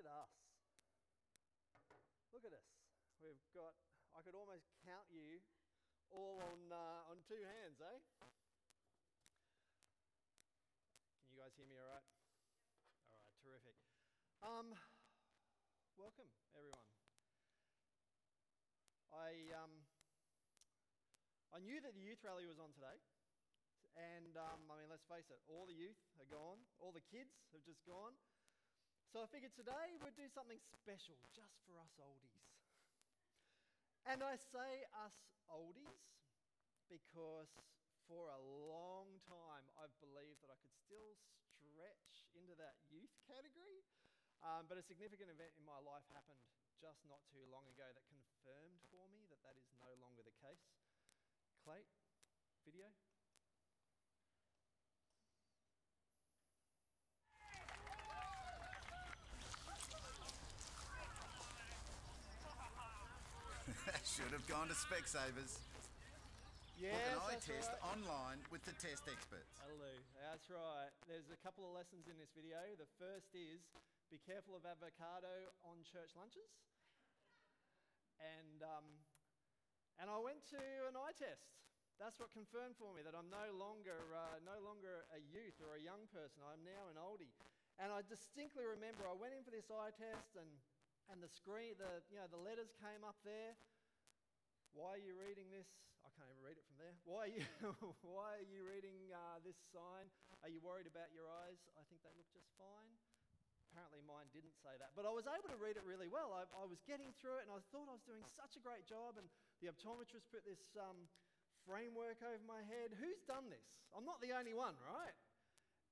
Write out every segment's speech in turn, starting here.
at us. Look at us. We've got, I could almost count you all on, uh, on two hands, eh? Can you guys hear me all right? All right, terrific. Um, welcome, everyone. I, um, I knew that the youth rally was on today. And um, I mean, let's face it, all the youth are gone, all the kids have just gone. So I figured today we'd do something special just for us oldies. And I say us oldies because for a long time I've believed that I could still stretch into that youth category. Um, but a significant event in my life happened just not too long ago that confirmed for me that that is no longer the case. Clay, video. Should have gone to Specsavers. Yes, Book an eye test right. online with the test experts. Hello. That's right. There's a couple of lessons in this video. The first is be careful of avocado on church lunches. And, um, and I went to an eye test. That's what confirmed for me that I'm no longer, uh, no longer a youth or a young person. I'm now an oldie. And I distinctly remember I went in for this eye test and, and the screen, the, you know, the letters came up there. Why are you reading this? I can't even read it from there. Why are you, why are you reading uh, this sign? Are you worried about your eyes? I think they look just fine. Apparently, mine didn't say that. But I was able to read it really well. I, I was getting through it and I thought I was doing such a great job. And the optometrist put this um, framework over my head. Who's done this? I'm not the only one, right?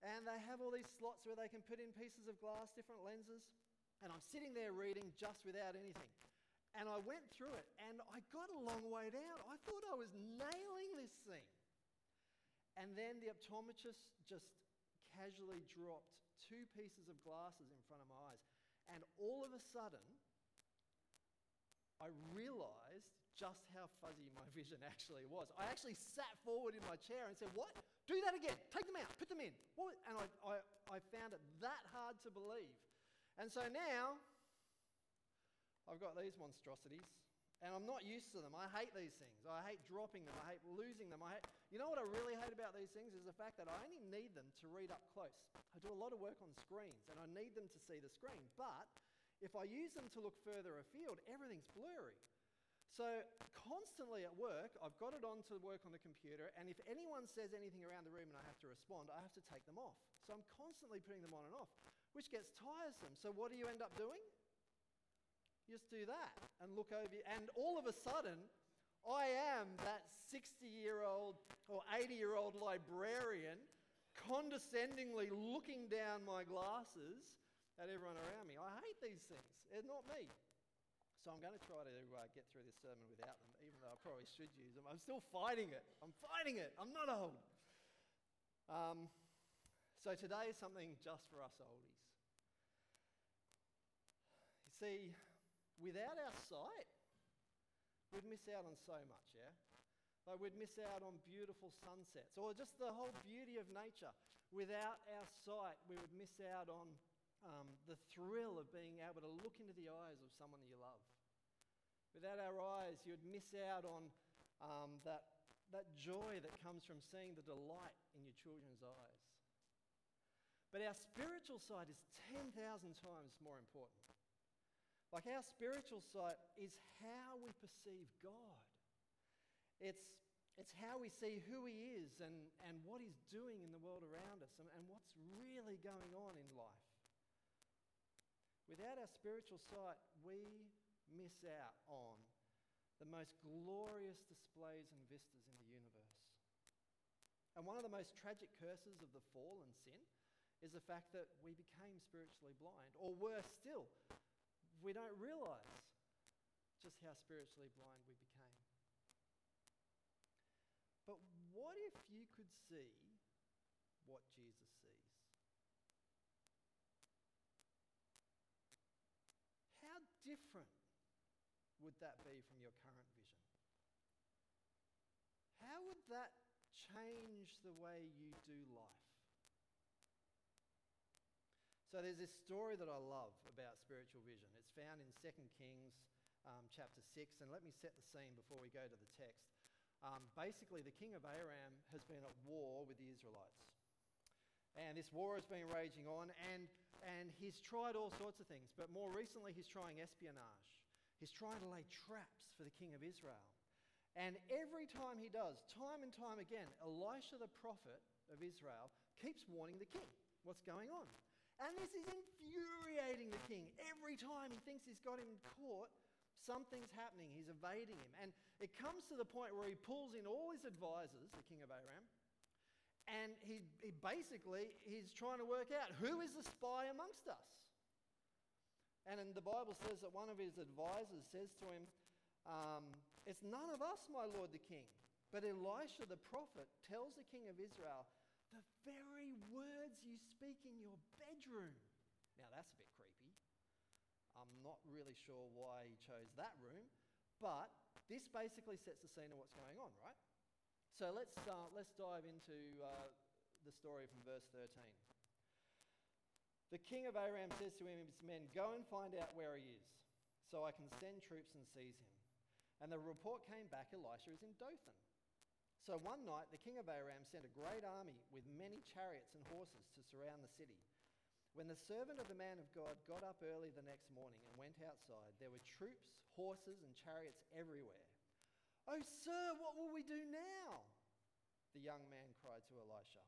And they have all these slots where they can put in pieces of glass, different lenses. And I'm sitting there reading just without anything. And I went through it and I got a long way down. I thought I was nailing this thing. And then the optometrist just casually dropped two pieces of glasses in front of my eyes. And all of a sudden, I realized just how fuzzy my vision actually was. I actually sat forward in my chair and said, What? Do that again. Take them out. Put them in. What? And I, I, I found it that hard to believe. And so now, I've got these monstrosities, and I'm not used to them. I hate these things. I hate dropping them. I hate losing them. I hate, you know what I really hate about these things is the fact that I only need them to read up close. I do a lot of work on screens, and I need them to see the screen. But if I use them to look further afield, everything's blurry. So constantly at work, I've got it on to work on the computer, and if anyone says anything around the room and I have to respond, I have to take them off. So I'm constantly putting them on and off, which gets tiresome. So what do you end up doing? You just do that and look over, and all of a sudden, I am that 60 year old or 80 year old librarian condescendingly looking down my glasses at everyone around me. I hate these things. It's not me. So I'm going to try to uh, get through this sermon without them, even though I probably should use them. I'm still fighting it. I'm fighting it. I'm not old. Um, so today is something just for us oldies. You see, without our sight, we'd miss out on so much, yeah? Like we'd miss out on beautiful sunsets or just the whole beauty of nature. Without our sight, we would miss out on um, the thrill of being able to look into the eyes of someone you love. Without our eyes, you'd miss out on um, that, that joy that comes from seeing the delight in your children's eyes. But our spiritual sight is 10,000 times more important. Like our spiritual sight is how we perceive God. It's, it's how we see who He is and, and what He's doing in the world around us and, and what's really going on in life. Without our spiritual sight, we miss out on the most glorious displays and vistas in the universe. And one of the most tragic curses of the fall and sin is the fact that we became spiritually blind. Or worse still, we don't realize just how spiritually blind we became. But what if you could see what Jesus sees? How different would that be from your current vision? How would that change the way you do life? So there's this story that I love about spiritual vision. It's found in 2 Kings um, chapter 6, and let me set the scene before we go to the text. Um, basically, the king of Aram has been at war with the Israelites. And this war has been raging on, and, and he's tried all sorts of things. But more recently, he's trying espionage. He's trying to lay traps for the king of Israel. And every time he does, time and time again, Elisha the prophet of Israel keeps warning the king what's going on. And this is infuriating the king. Every time he thinks he's got him caught, something's happening. He's evading him. And it comes to the point where he pulls in all his advisors, the king of Aram, and he, he basically he's trying to work out who is the spy amongst us. And the Bible says that one of his advisors says to him, um, It's none of us, my lord the king. But Elisha the prophet tells the king of Israel, The very words you speak in your bedroom. Now that's a bit creepy. I'm not really sure why he chose that room, but this basically sets the scene of what's going on, right? So let's, uh, let's dive into uh, the story from verse 13. The king of Aram says to him his men, Go and find out where he is, so I can send troops and seize him. And the report came back Elisha is in Dothan. So one night the king of Aram sent a great army with many chariots and horses to surround the city. When the servant of the man of God got up early the next morning and went outside, there were troops, horses, and chariots everywhere. Oh, sir, what will we do now? The young man cried to Elisha.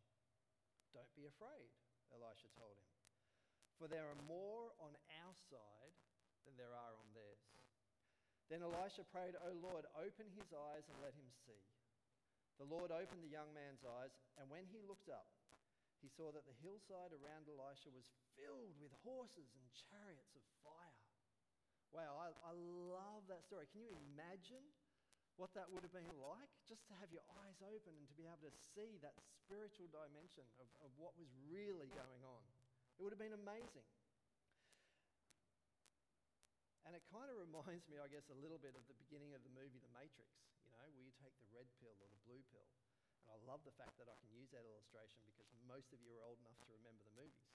Don't be afraid, Elisha told him, for there are more on our side than there are on theirs. Then Elisha prayed, O Lord, open his eyes and let him see. The Lord opened the young man's eyes, and when he looked up, he saw that the hillside around Elisha was filled with horses and chariots of fire. Wow, I, I love that story. Can you imagine what that would have been like, just to have your eyes open and to be able to see that spiritual dimension of, of what was really going on. It would have been amazing. And it kind of reminds me, I guess, a little bit of the beginning of the movie The Matrix, you know, where you take the red pill or the blue pill. And I love the fact that I can use that illustration because most of you are old enough to remember the movies.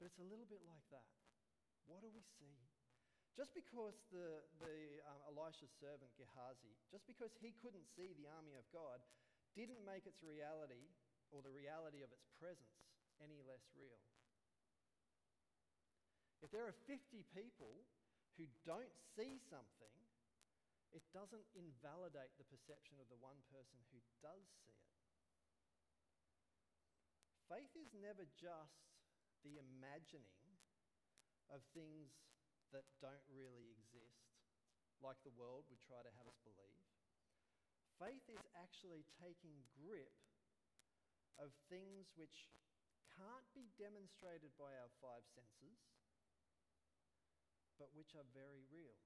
But it's a little bit like that. What do we see? Just because the, the um, Elisha's servant Gehazi, just because he couldn't see the army of God, didn't make its reality or the reality of its presence any less real. If there are 50 people who don't see something, it doesn't invalidate the perception of the one person who does see it. Faith is never just the imagining of things that don't really exist, like the world would try to have us believe. Faith is actually taking grip of things which can't be demonstrated by our five senses, but which are very real.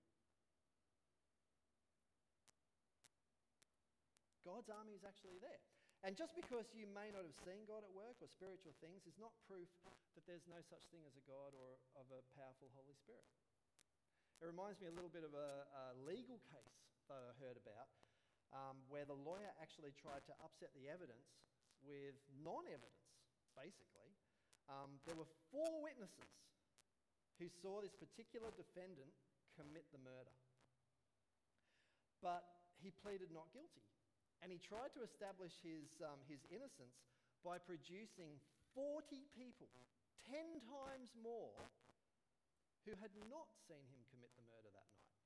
God's army is actually there. And just because you may not have seen God at work or spiritual things is not proof that there's no such thing as a God or of a powerful Holy Spirit. It reminds me a little bit of a, a legal case that I heard about um, where the lawyer actually tried to upset the evidence with non evidence, basically. Um, there were four witnesses who saw this particular defendant commit the murder. But he pleaded not guilty. And he tried to establish his, um, his innocence by producing 40 people, 10 times more who had not seen him commit the murder that night.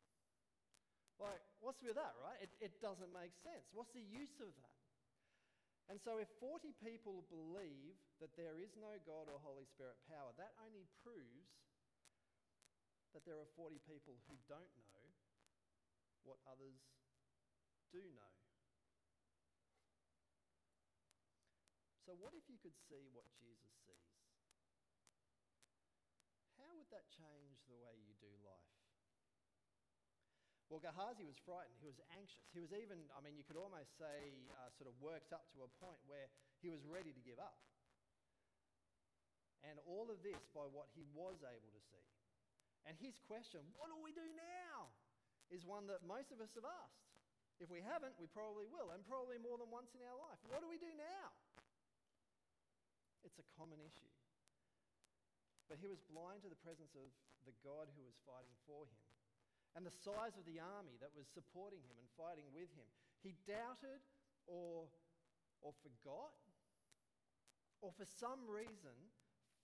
Like, what's with that, right? It, it doesn't make sense. What's the use of that? And so, if 40 people believe that there is no God or Holy Spirit power, that only proves that there are 40 people who don't know what others do know. So, what if you could see what Jesus sees? how would that change the way you do life? Well, Gehazi was frightened. He was anxious. He was even, I mean, you could almost say, uh, sort of worked up to a point where he was ready to give up. And all of this by what he was able to see. And his question, what do we do now? is one that most of us have asked. If we haven't, we probably will, and probably more than once in our life. What do we do now? It's a common issue. but he was blind to the presence of the God who was fighting for him and the size of the army that was supporting him and fighting with him. He doubted or, or forgot or for some reason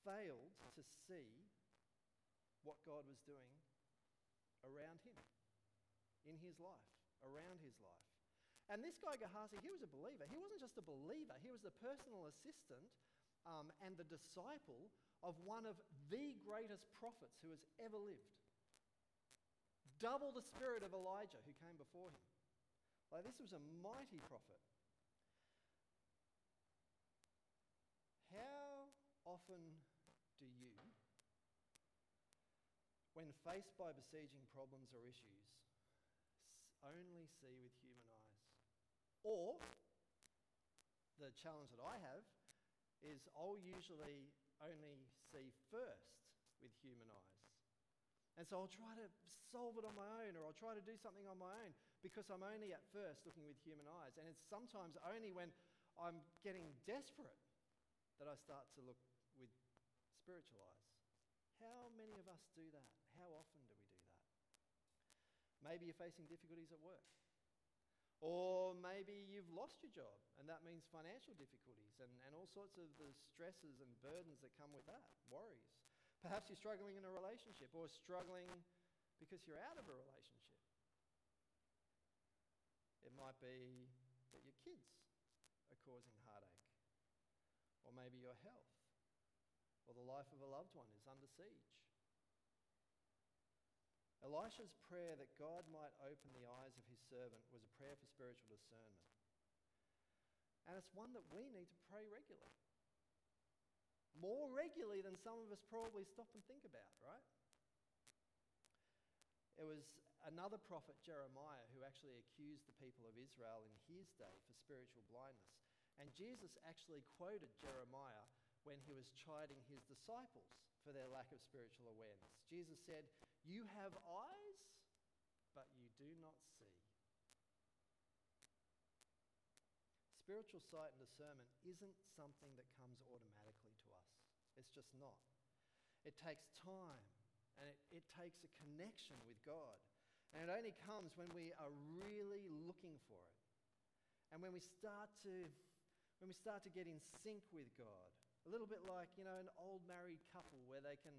failed to see what God was doing around him, in his life, around his life. And this guy, Gehazi, he was a believer. He wasn't just a believer, he was the personal assistant um, and the disciple of one of the greatest prophets who has ever lived. Double the spirit of Elijah who came before him. Like, this was a mighty prophet. How often do you when faced by besieging problems or issues, only see with human eyes. Or, the challenge that I have is I'll usually only see first with human eyes. And so I'll try to solve it on my own, or I'll try to do something on my own because I'm only at first looking with human eyes. And it's sometimes only when I'm getting desperate that I start to look with spiritual eyes. How many of us do that? How often do we do that? Maybe you're facing difficulties at work. Or maybe you've lost your job, and that means financial difficulties and, and all sorts of the stresses and burdens that come with that, worries. Perhaps you're struggling in a relationship or struggling because you're out of a relationship. It might be that your kids are causing heartache, or maybe your health, or the life of a loved one is under siege. Elisha's prayer that God might open the eyes of his servant was a prayer for spiritual discernment. And it's one that we need to pray regularly. More regularly than some of us probably stop and think about, right? It was another prophet, Jeremiah, who actually accused the people of Israel in his day for spiritual blindness. And Jesus actually quoted Jeremiah when he was chiding his disciples for their lack of spiritual awareness. Jesus said, You have eyes, but you do not see. Spiritual sight and discernment isn't something that comes automatically to us. It's just not. It takes time and it, it takes a connection with God. And it only comes when we are really looking for it. And when we start to when we start to get in sync with God. A little bit like, you know, an old married couple where they can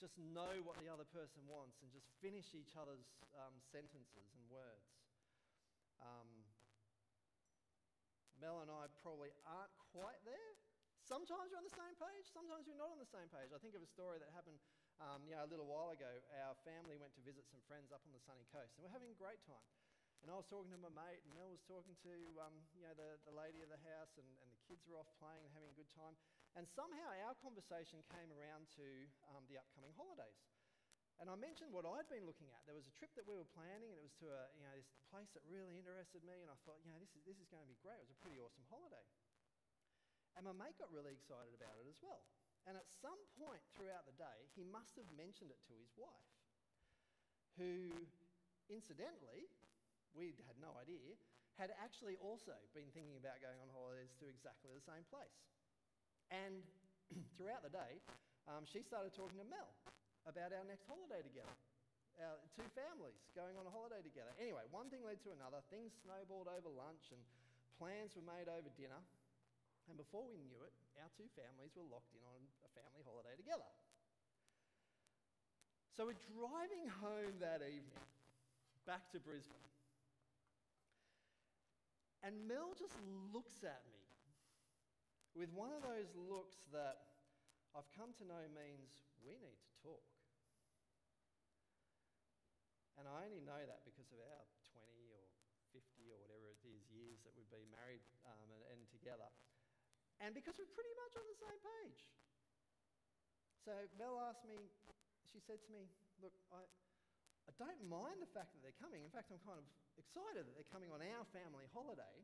just know what the other person wants and just finish each other's um, sentences and words. Um, Mel and I probably aren't quite there. Sometimes we're on the same page, sometimes we're not on the same page. I think of a story that happened um, you know, a little while ago. Our family went to visit some friends up on the sunny coast, and we're having a great time. And I was talking to my mate, and Mel was talking to um, you know, the, the lady of the house, and, and the kids were off playing and having a good time. And somehow our conversation came around to um, the upcoming holidays. And I mentioned what I'd been looking at. There was a trip that we were planning, and it was to a, you know, this place that really interested me. And I thought, you know, this is, this is going to be great. It was a pretty awesome holiday. And my mate got really excited about it as well. And at some point throughout the day, he must have mentioned it to his wife, who, incidentally, we had no idea, had actually also been thinking about going on holidays to exactly the same place. And throughout the day, um, she started talking to Mel about our next holiday together. Our two families going on a holiday together. Anyway, one thing led to another. Things snowballed over lunch and plans were made over dinner. And before we knew it, our two families were locked in on a family holiday together. So we're driving home that evening back to Brisbane. And Mel just looks at me with one of those looks that I've come to know means we need to talk. And I only know that because of our 20 or 50 or whatever it is years that we've been married um, and, and together. And because we're pretty much on the same page. So Mel asked me, she said to me, Look, I, I don't mind the fact that they're coming. In fact, I'm kind of excited that they're coming on our family holiday,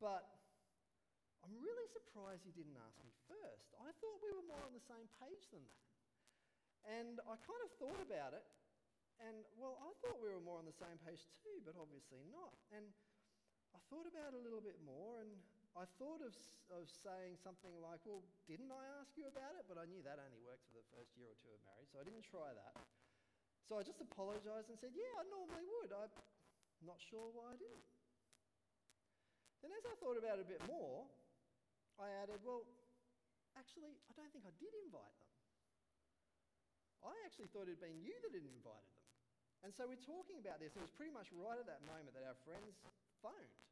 but I'm really surprised you didn't ask me first. I thought we were more on the same page than that. And I kind of thought about it, and well, I thought we were more on the same page too, but obviously not. And I thought about it a little bit more, and I thought of, of saying something like, Well, didn't I ask you about it? But I knew that only worked for the first year or two of marriage, so I didn't try that. So I just apologised and said, Yeah, I normally would. I'm not sure why I didn't. Then, as I thought about it a bit more, I added, Well, actually, I don't think I did invite them. I actually thought it had been you that had invited them. And so we're talking about this. It was pretty much right at that moment that our friends phoned.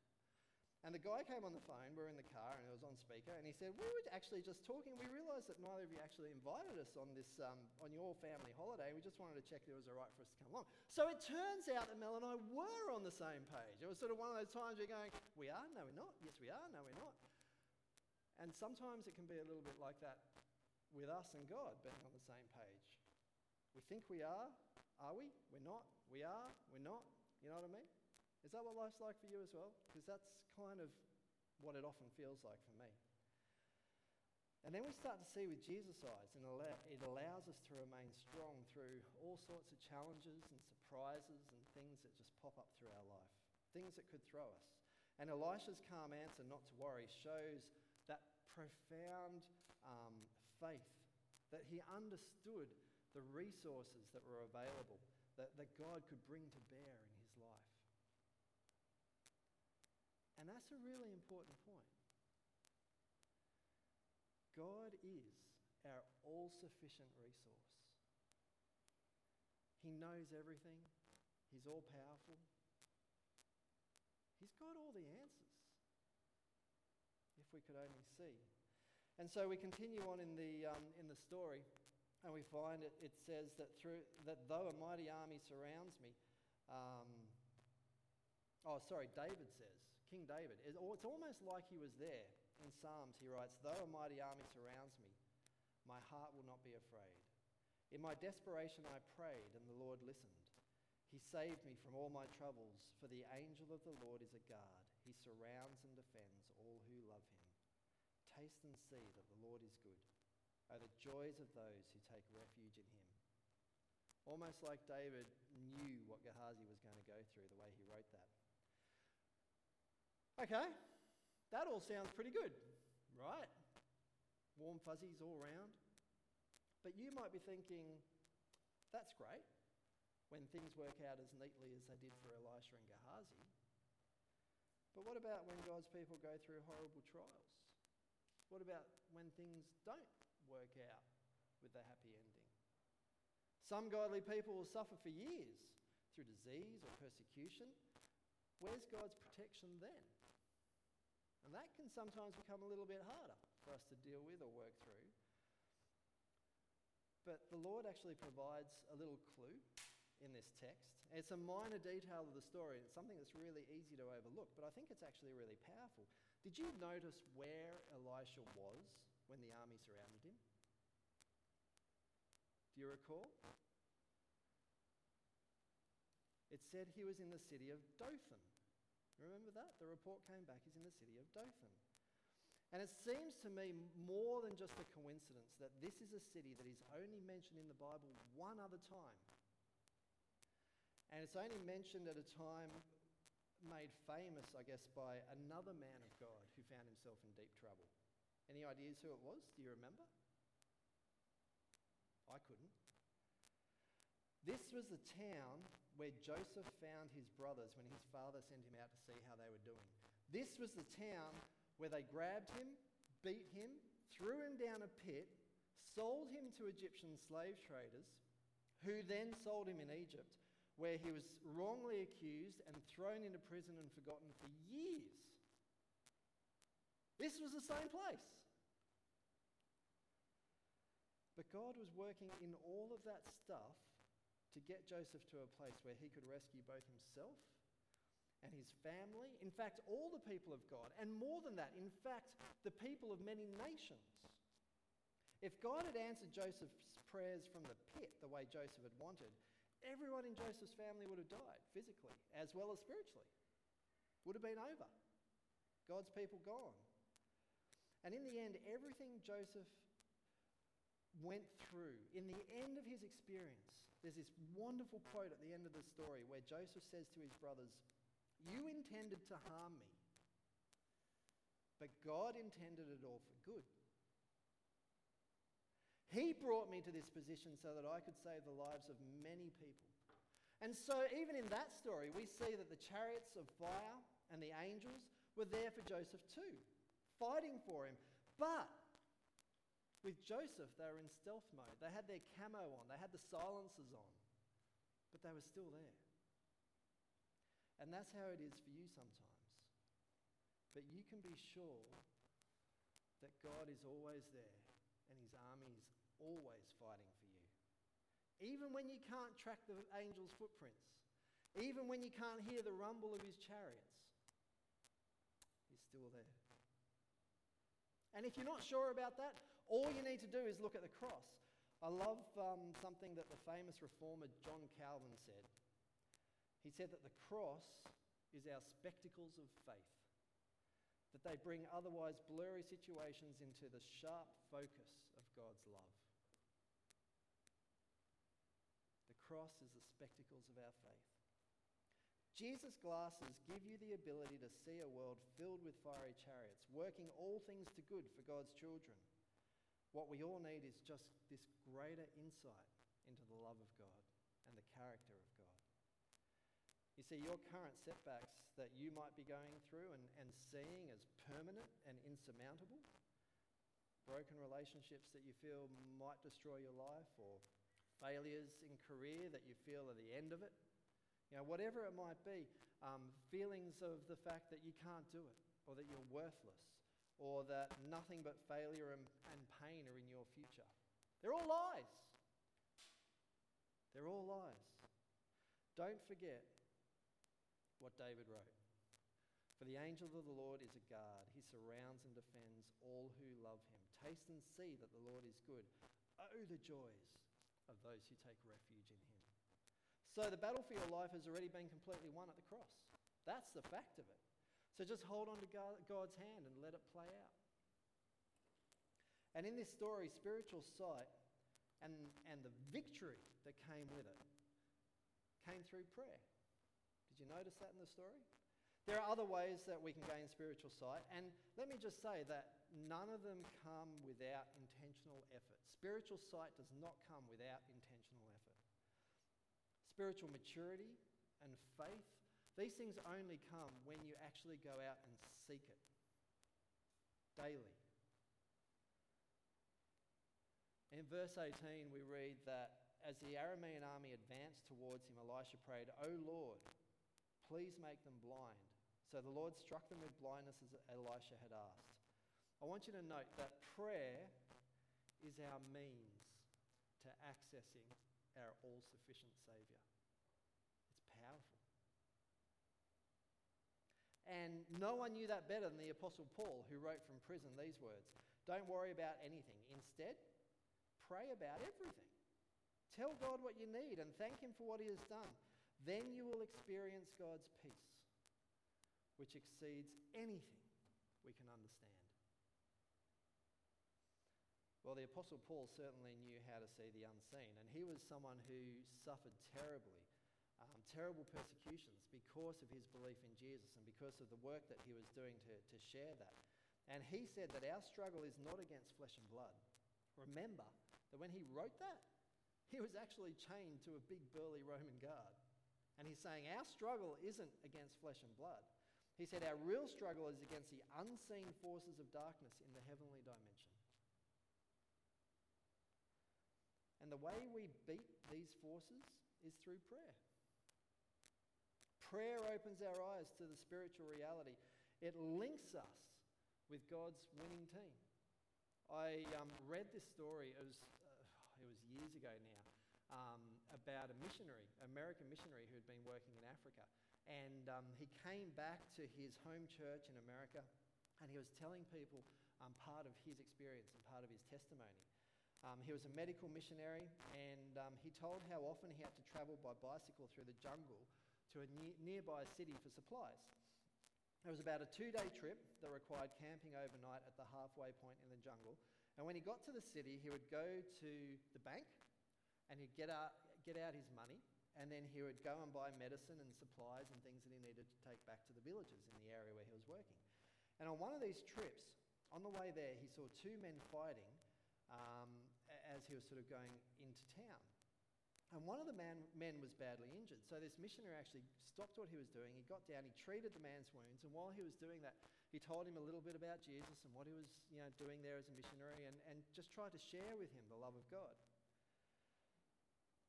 And the guy came on the phone, we were in the car, and it was on speaker, and he said, We were actually just talking. We realised that neither of you actually invited us on this, um, on your family holiday. We just wanted to check that it was all right for us to come along. So it turns out that Mel and I were on the same page. It was sort of one of those times you're going, We are? No, we're not. Yes, we are. No, we're not. And sometimes it can be a little bit like that with us and God being on the same page. We think we are. Are we? We're not. We are. We're not. You know what I mean? Is that what life's like for you as well? Because that's kind of what it often feels like for me. And then we start to see with Jesus' eyes, and it allows us to remain strong through all sorts of challenges and surprises and things that just pop up through our life, things that could throw us. And Elisha's calm answer, not to worry, shows that profound um, faith that he understood the resources that were available, that, that God could bring to bear in his life. And that's a really important point. God is our all sufficient resource. He knows everything, He's all powerful. He's got all the answers, if we could only see. And so we continue on in the, um, in the story, and we find it, it says that, through, that though a mighty army surrounds me, um, oh, sorry, David says, King David. It's almost like he was there. In Psalms, he writes, Though a mighty army surrounds me, my heart will not be afraid. In my desperation, I prayed, and the Lord listened. He saved me from all my troubles, for the angel of the Lord is a guard. He surrounds and defends all who love him. Taste and see that the Lord is good. Oh, the joys of those who take refuge in him. Almost like David knew what Gehazi was going to go through, the way he wrote that. Okay, that all sounds pretty good, right? Warm fuzzies all round. But you might be thinking, that's great when things work out as neatly as they did for Elisha and Gehazi. But what about when God's people go through horrible trials? What about when things don't work out with a happy ending? Some godly people will suffer for years through disease or persecution. Where's God's protection then? That can sometimes become a little bit harder for us to deal with or work through. But the Lord actually provides a little clue in this text. It's a minor detail of the story. It's something that's really easy to overlook, but I think it's actually really powerful. Did you notice where Elisha was when the army surrounded him? Do you recall? It said he was in the city of Dothan. Remember that? The report came back, he's in the city of Dothan. And it seems to me more than just a coincidence that this is a city that is only mentioned in the Bible one other time. And it's only mentioned at a time made famous, I guess, by another man of God who found himself in deep trouble. Any ideas who it was? Do you remember? I couldn't. This was the town where Joseph found his brothers when his father sent him out to see how they were doing. This was the town where they grabbed him, beat him, threw him down a pit, sold him to Egyptian slave traders, who then sold him in Egypt, where he was wrongly accused and thrown into prison and forgotten for years. This was the same place. But God was working in all of that stuff to get Joseph to a place where he could rescue both himself and his family. In fact, all the people of God, and more than that, in fact, the people of many nations. If God had answered Joseph's prayers from the pit the way Joseph had wanted, everyone in Joseph's family would have died physically as well as spiritually. Would have been over. God's people gone. And in the end, everything Joseph went through, in the end of his experience, there's this wonderful quote at the end of the story where Joseph says to his brothers, You intended to harm me, but God intended it all for good. He brought me to this position so that I could save the lives of many people. And so, even in that story, we see that the chariots of fire and the angels were there for Joseph too, fighting for him. But with Joseph, they were in stealth mode. They had their camo on, they had the silencers on, but they were still there. And that's how it is for you sometimes. But you can be sure that God is always there and his army is always fighting for you. Even when you can't track the angel's footprints, even when you can't hear the rumble of his chariots, he's still there. And if you're not sure about that, all you need to do is look at the cross. I love um, something that the famous reformer John Calvin said. He said that the cross is our spectacles of faith, that they bring otherwise blurry situations into the sharp focus of God's love. The cross is the spectacles of our faith. Jesus' glasses give you the ability to see a world filled with fiery chariots, working all things to good for God's children. What we all need is just this greater insight into the love of God and the character of God. You see, your current setbacks that you might be going through and, and seeing as permanent and insurmountable, broken relationships that you feel might destroy your life, or failures in career that you feel are the end of it, you know, whatever it might be, um, feelings of the fact that you can't do it, or that you're worthless, or that nothing but failure and, and pain are in your future. They're all lies. They're all lies. Don't forget what David wrote. For the angel of the Lord is a guard. He surrounds and defends all who love him. Taste and see that the Lord is good. Oh, the joys of those who take refuge in him. So the battle for your life has already been completely won at the cross. That's the fact of it. So just hold on to God's hand and let it play out. And in this story, spiritual sight and, and the victory that came with it came through prayer. Did you notice that in the story? There are other ways that we can gain spiritual sight, and let me just say that none of them come without intentional effort. Spiritual sight does not come without intentional effort. Spiritual maturity and faith these things only come when you actually go out and seek it daily. In verse 18, we read that as the Aramean army advanced towards him, Elisha prayed, O Lord, please make them blind. So the Lord struck them with blindness as Elisha had asked. I want you to note that prayer is our means to accessing our all sufficient Saviour. And no one knew that better than the Apostle Paul, who wrote from prison these words Don't worry about anything. Instead, pray about everything. Tell God what you need and thank Him for what He has done. Then you will experience God's peace, which exceeds anything we can understand. Well, the Apostle Paul certainly knew how to see the unseen, and he was someone who suffered terribly um, terrible persecutions because of his belief in Jesus and because of the work that he was doing to, to share that. And he said that our struggle is not against flesh and blood. Remember that when he wrote that, he was actually chained to a big burly Roman guard. And he's saying our struggle isn't against flesh and blood. He said our real struggle is against the unseen forces of darkness in the heavenly dimension. And the way we beat these forces is through prayer. Prayer opens our eyes to the spiritual reality. It links us with God's winning team. I um, read this story, it was, uh, it was years ago now, um, about a missionary, American missionary who had been working in Africa. And um, he came back to his home church in America and he was telling people um, part of his experience and part of his testimony. Um, he was a medical missionary and um, he told how often he had to travel by bicycle through the jungle to a ne- nearby city for supplies. It was about a two day trip that required camping overnight at the halfway point in the jungle. And when he got to the city, he would go to the bank and he'd get out, get out his money, and then he would go and buy medicine and supplies and things that he needed to take back to the villages in the area where he was working. And on one of these trips, on the way there, he saw two men fighting um, as he was sort of going into town. And one of the man, men was badly injured. So this missionary actually stopped what he was doing. He got down, he treated the man's wounds, and while he was doing that, he told him a little bit about Jesus and what he was you know, doing there as a missionary and, and just tried to share with him the love of God.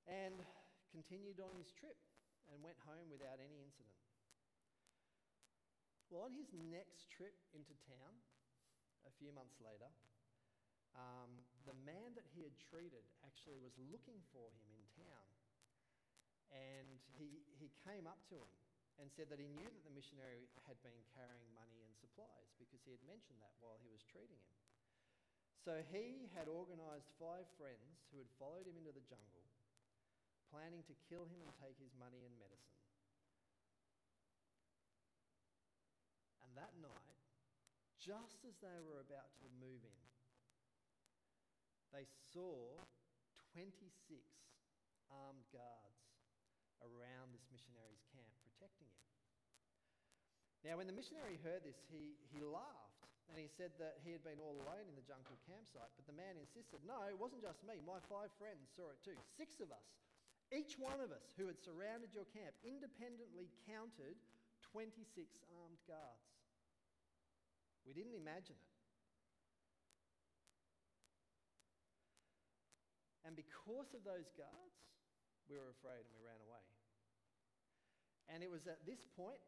And continued on his trip and went home without any incident. Well, on his next trip into town, a few months later, um, the man that he had treated actually was looking for him in town. And he, he came up to him and said that he knew that the missionary had been carrying money and supplies because he had mentioned that while he was treating him. So he had organised five friends who had followed him into the jungle, planning to kill him and take his money and medicine. And that night, just as they were about to move in, they saw 26 armed guards around this missionary's camp protecting him. Now, when the missionary heard this, he, he laughed and he said that he had been all alone in the jungle campsite. But the man insisted, No, it wasn't just me. My five friends saw it too. Six of us, each one of us who had surrounded your camp, independently counted 26 armed guards. We didn't imagine it. And because of those guards, we were afraid and we ran away. And it was at this point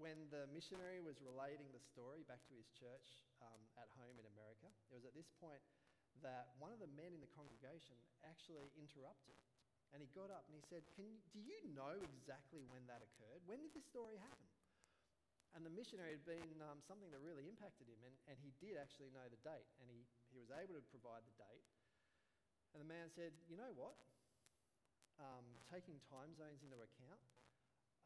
when the missionary was relating the story back to his church um, at home in America, it was at this point that one of the men in the congregation actually interrupted. And he got up and he said, Can Do you know exactly when that occurred? When did this story happen? And the missionary had been um, something that really impacted him, and, and he did actually know the date, and he, he was able to provide the date. And the man said, You know what? Um, taking time zones into account,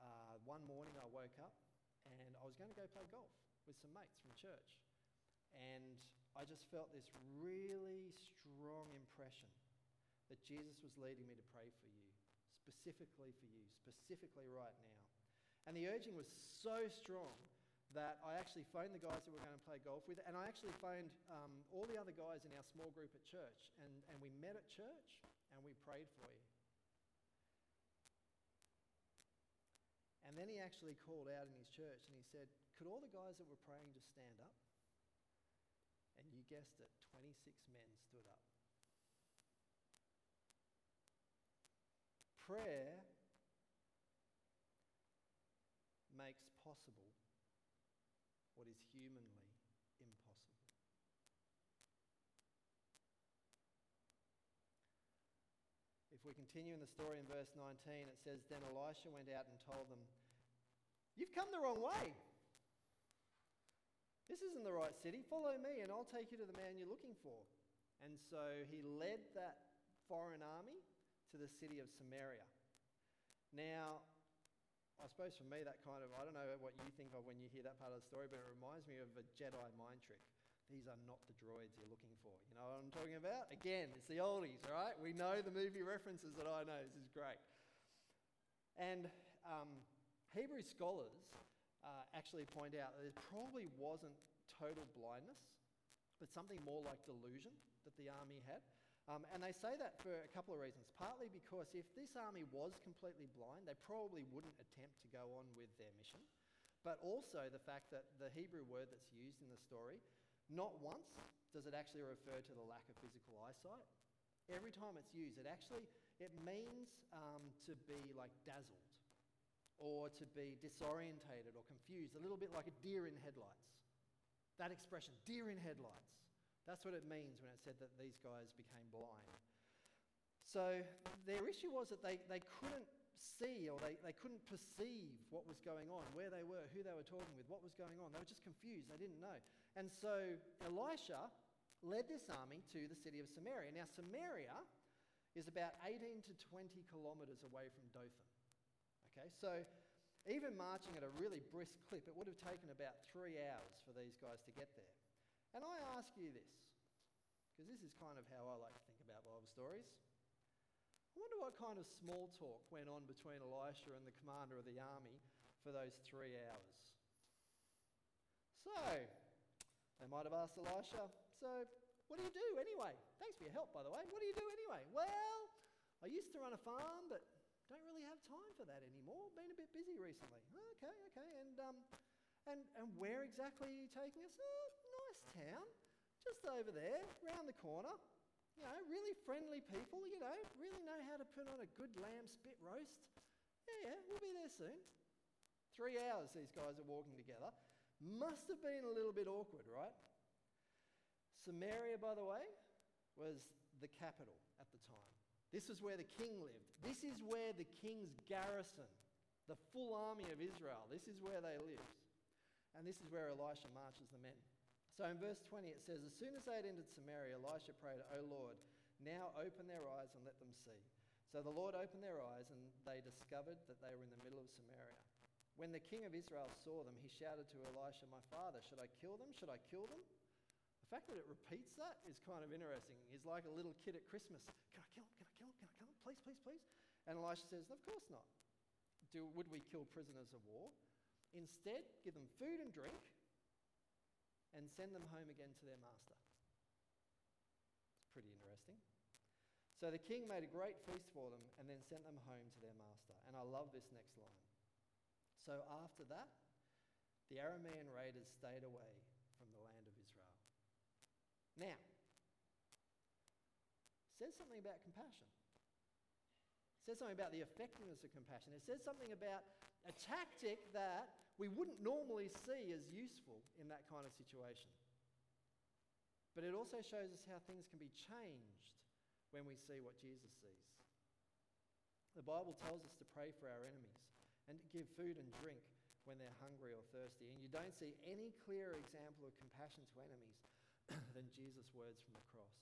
uh, one morning I woke up and I was going to go play golf with some mates from church. And I just felt this really strong impression that Jesus was leading me to pray for you, specifically for you, specifically right now. And the urging was so strong that I actually phoned the guys that we were going to play golf with, and I actually phoned um, all the other guys in our small group at church, and, and we met at church and we prayed for you. And then he actually called out in his church and he said, Could all the guys that were praying just stand up? And you guessed it, 26 men stood up. Prayer makes possible what is humanly impossible. If we continue in the story in verse 19, it says, Then Elisha went out and told them, You've come the wrong way. This isn't the right city. Follow me, and I'll take you to the man you're looking for. And so he led that foreign army to the city of Samaria. Now, I suppose for me, that kind of, I don't know what you think of when you hear that part of the story, but it reminds me of a Jedi mind trick. These are not the droids you're looking for. You know what I'm talking about? Again, it's the oldies, right? We know the movie references that I know. This is great. And um, Hebrew scholars uh, actually point out that there probably wasn't total blindness, but something more like delusion that the army had. Um, and they say that for a couple of reasons. Partly because if this army was completely blind, they probably wouldn't attempt to go on with their mission. But also the fact that the Hebrew word that's used in the story, not once does it actually refer to the lack of physical eyesight. Every time it's used, it actually it means um, to be like dazzled or to be disorientated or confused, a little bit like a deer in headlights. That expression, deer in headlights. That's what it means when it said that these guys became blind. So their issue was that they, they couldn't see or they, they couldn't perceive what was going on, where they were, who they were talking with, what was going on. They were just confused. They didn't know. And so Elisha led this army to the city of Samaria. Now, Samaria is about 18 to 20 kilometers away from Dothan. Okay, so even marching at a really brisk clip, it would have taken about three hours for these guys to get there. And I ask you this, because this is kind of how I like to think about Bible stories. I wonder what kind of small talk went on between Elisha and the commander of the army for those three hours. So, They might have asked Elisha, So, what do you do anyway? Thanks for your help, by the way. What do you do anyway? Well, I used to run a farm, but don't really have time for that anymore. Been a bit busy recently. Okay, okay. And, um, and, and where exactly are you taking us? Oh, nice town. Just over there, round the corner. You know, really friendly people, you know, really know how to put on a good lamb spit roast. Yeah, yeah, we'll be there soon. Three hours these guys are walking together. Must have been a little bit awkward, right? Samaria, by the way, was the capital at the time. This was where the king lived. This is where the king's garrison, the full army of Israel, this is where they lived. And this is where Elisha marches the men. So in verse 20 it says, As soon as they had entered Samaria, Elisha prayed, O Lord, now open their eyes and let them see. So the Lord opened their eyes, and they discovered that they were in the middle of Samaria. When the king of Israel saw them, he shouted to Elisha, My father, should I kill them? Should I kill them? The fact that it repeats that is kind of interesting. He's like a little kid at Christmas. Can I kill him? Can I kill him? Can I kill him? Please, please, please. And Elisha says, Of course not. Do, would we kill prisoners of war? Instead, give them food and drink and send them home again to their master. It's pretty interesting. So the king made a great feast for them and then sent them home to their master. And I love this next line. So after that, the Aramean raiders stayed away from the land of Israel. Now, says something about compassion. It says something about the effectiveness of compassion. It says something about a tactic that we wouldn't normally see as useful in that kind of situation. But it also shows us how things can be changed when we see what Jesus sees. The Bible tells us to pray for our enemies and to give food and drink when they're hungry or thirsty. And you don't see any clearer example of compassion to enemies than Jesus' words from the cross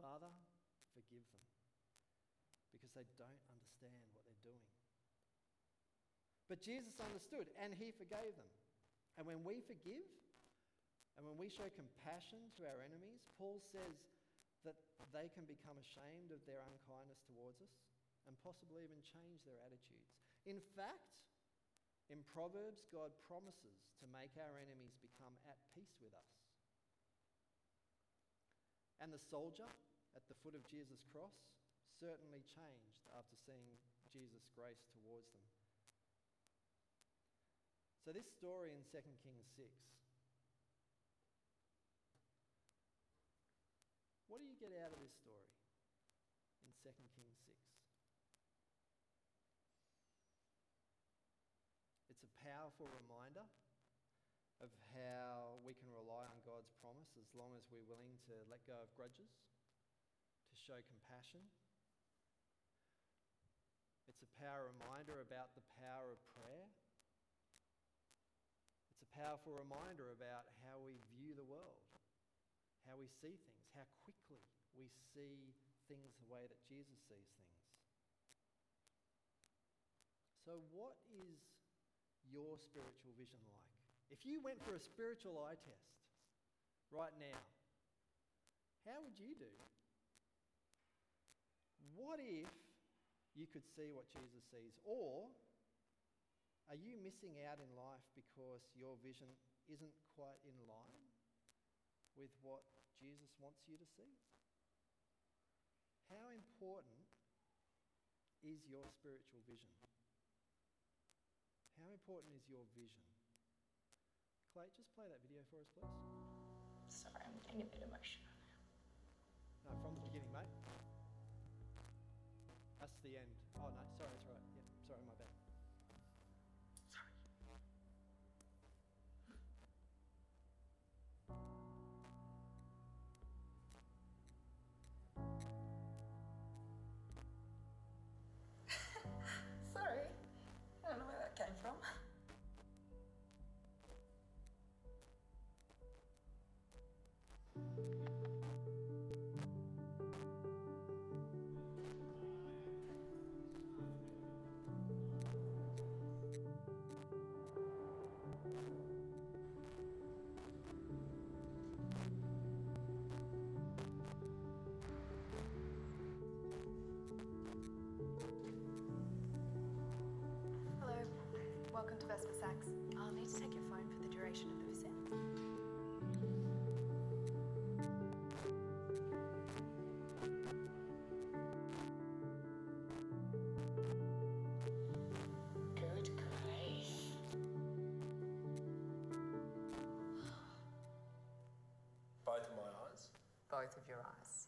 Father, forgive them because they don't understand what they're doing. But Jesus understood and he forgave them. And when we forgive and when we show compassion to our enemies, Paul says that they can become ashamed of their unkindness towards us and possibly even change their attitudes. In fact, in Proverbs, God promises to make our enemies become at peace with us. And the soldier at the foot of Jesus' cross certainly changed after seeing Jesus' grace towards them. So, this story in 2 Kings 6. What do you get out of this story in 2 Kings 6? It's a powerful reminder of how we can rely on God's promise as long as we're willing to let go of grudges, to show compassion. It's a power reminder about the power of prayer powerful reminder about how we view the world, how we see things, how quickly we see things the way that Jesus sees things. So, what is your spiritual vision like? If you went for a spiritual eye test right now, how would you do? What if you could see what Jesus sees? Or are you missing out in life because your vision isn't quite in line with what Jesus wants you to see? How important is your spiritual vision? How important is your vision? Clay, just play that video for us, please. Sorry, I'm getting a bit emotional. Now. No, from the beginning, mate. That's the end. Oh, no, sorry, that's right. Dr. Vesper Sachs. I'll need to take your phone for the duration of the visit. Good. Both of my eyes? Both of your eyes.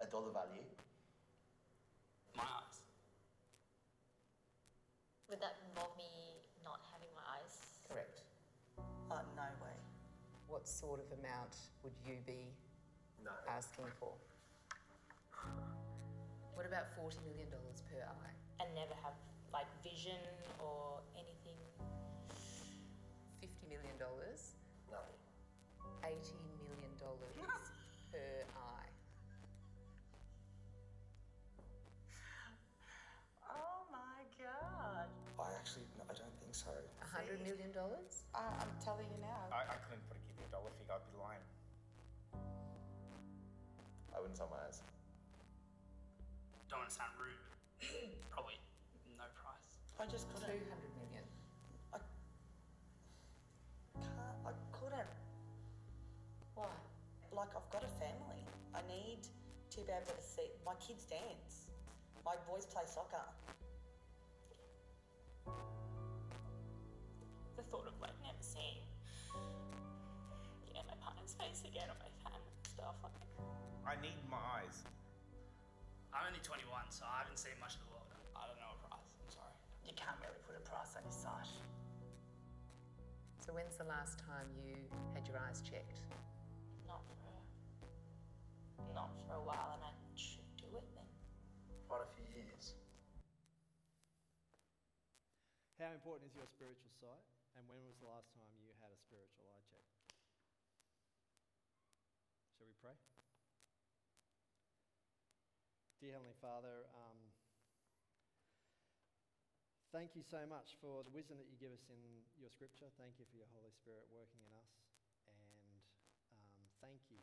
A dollar value? What sort of amount would you be No. asking for? What about $40 million per eye? And never have like vision or anything? $50 million, Nothing. $80 million per eye. Oh my god. I actually, no, I don't think so. $100 million? I, uh, I'm telling you now. I wouldn't sell my eyes. Don't want to sound rude. Probably no price. I just couldn't. million. I can't. I couldn't. Why? Like, I've got a family. I need to be able to see. My kids dance. My boys play soccer. The thought of like never seeing yeah, my partner's face again I need my eyes. I'm only 21, so I haven't seen much of the world. I don't know a price. I'm sorry. You can't really put a price on your sight. So, when's the last time you had your eyes checked? not for not for a while and I should do it then. Quite a few years. How important is your spiritual sight? And when was the last time you had a spiritual eye check? Shall we pray? Dear Heavenly Father, um, thank you so much for the wisdom that you give us in your scripture. Thank you for your Holy Spirit working in us. And um, thank you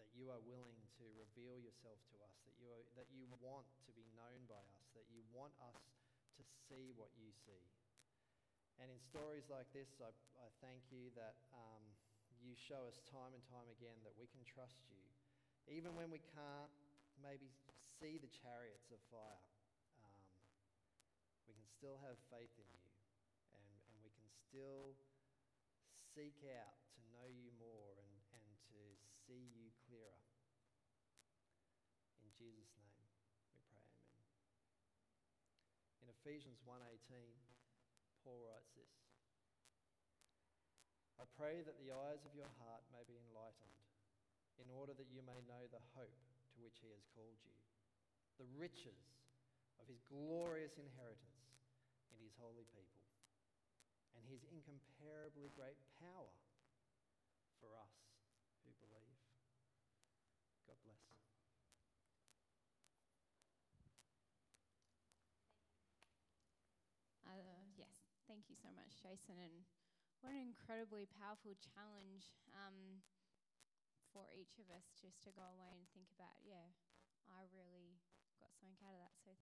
that you are willing to reveal yourself to us, that you, are, that you want to be known by us, that you want us to see what you see. And in stories like this, I, I thank you that um, you show us time and time again that we can trust you, even when we can't maybe see the chariots of fire. Um, we can still have faith in you, and, and we can still seek out to know you more and, and to see you clearer. In Jesus' name, we pray, amen. In Ephesians 1:18, Paul writes this. I pray that the eyes of your heart may be enlightened, in order that you may know the hope to which he has called you, the riches of his glorious inheritance in his holy people, and his incomparably great power for us who believe. God bless. Uh, yes, thank you so much, Jason. And what an incredibly powerful challenge um, for each of us just to go away and think about, yeah, I really got something out of that. So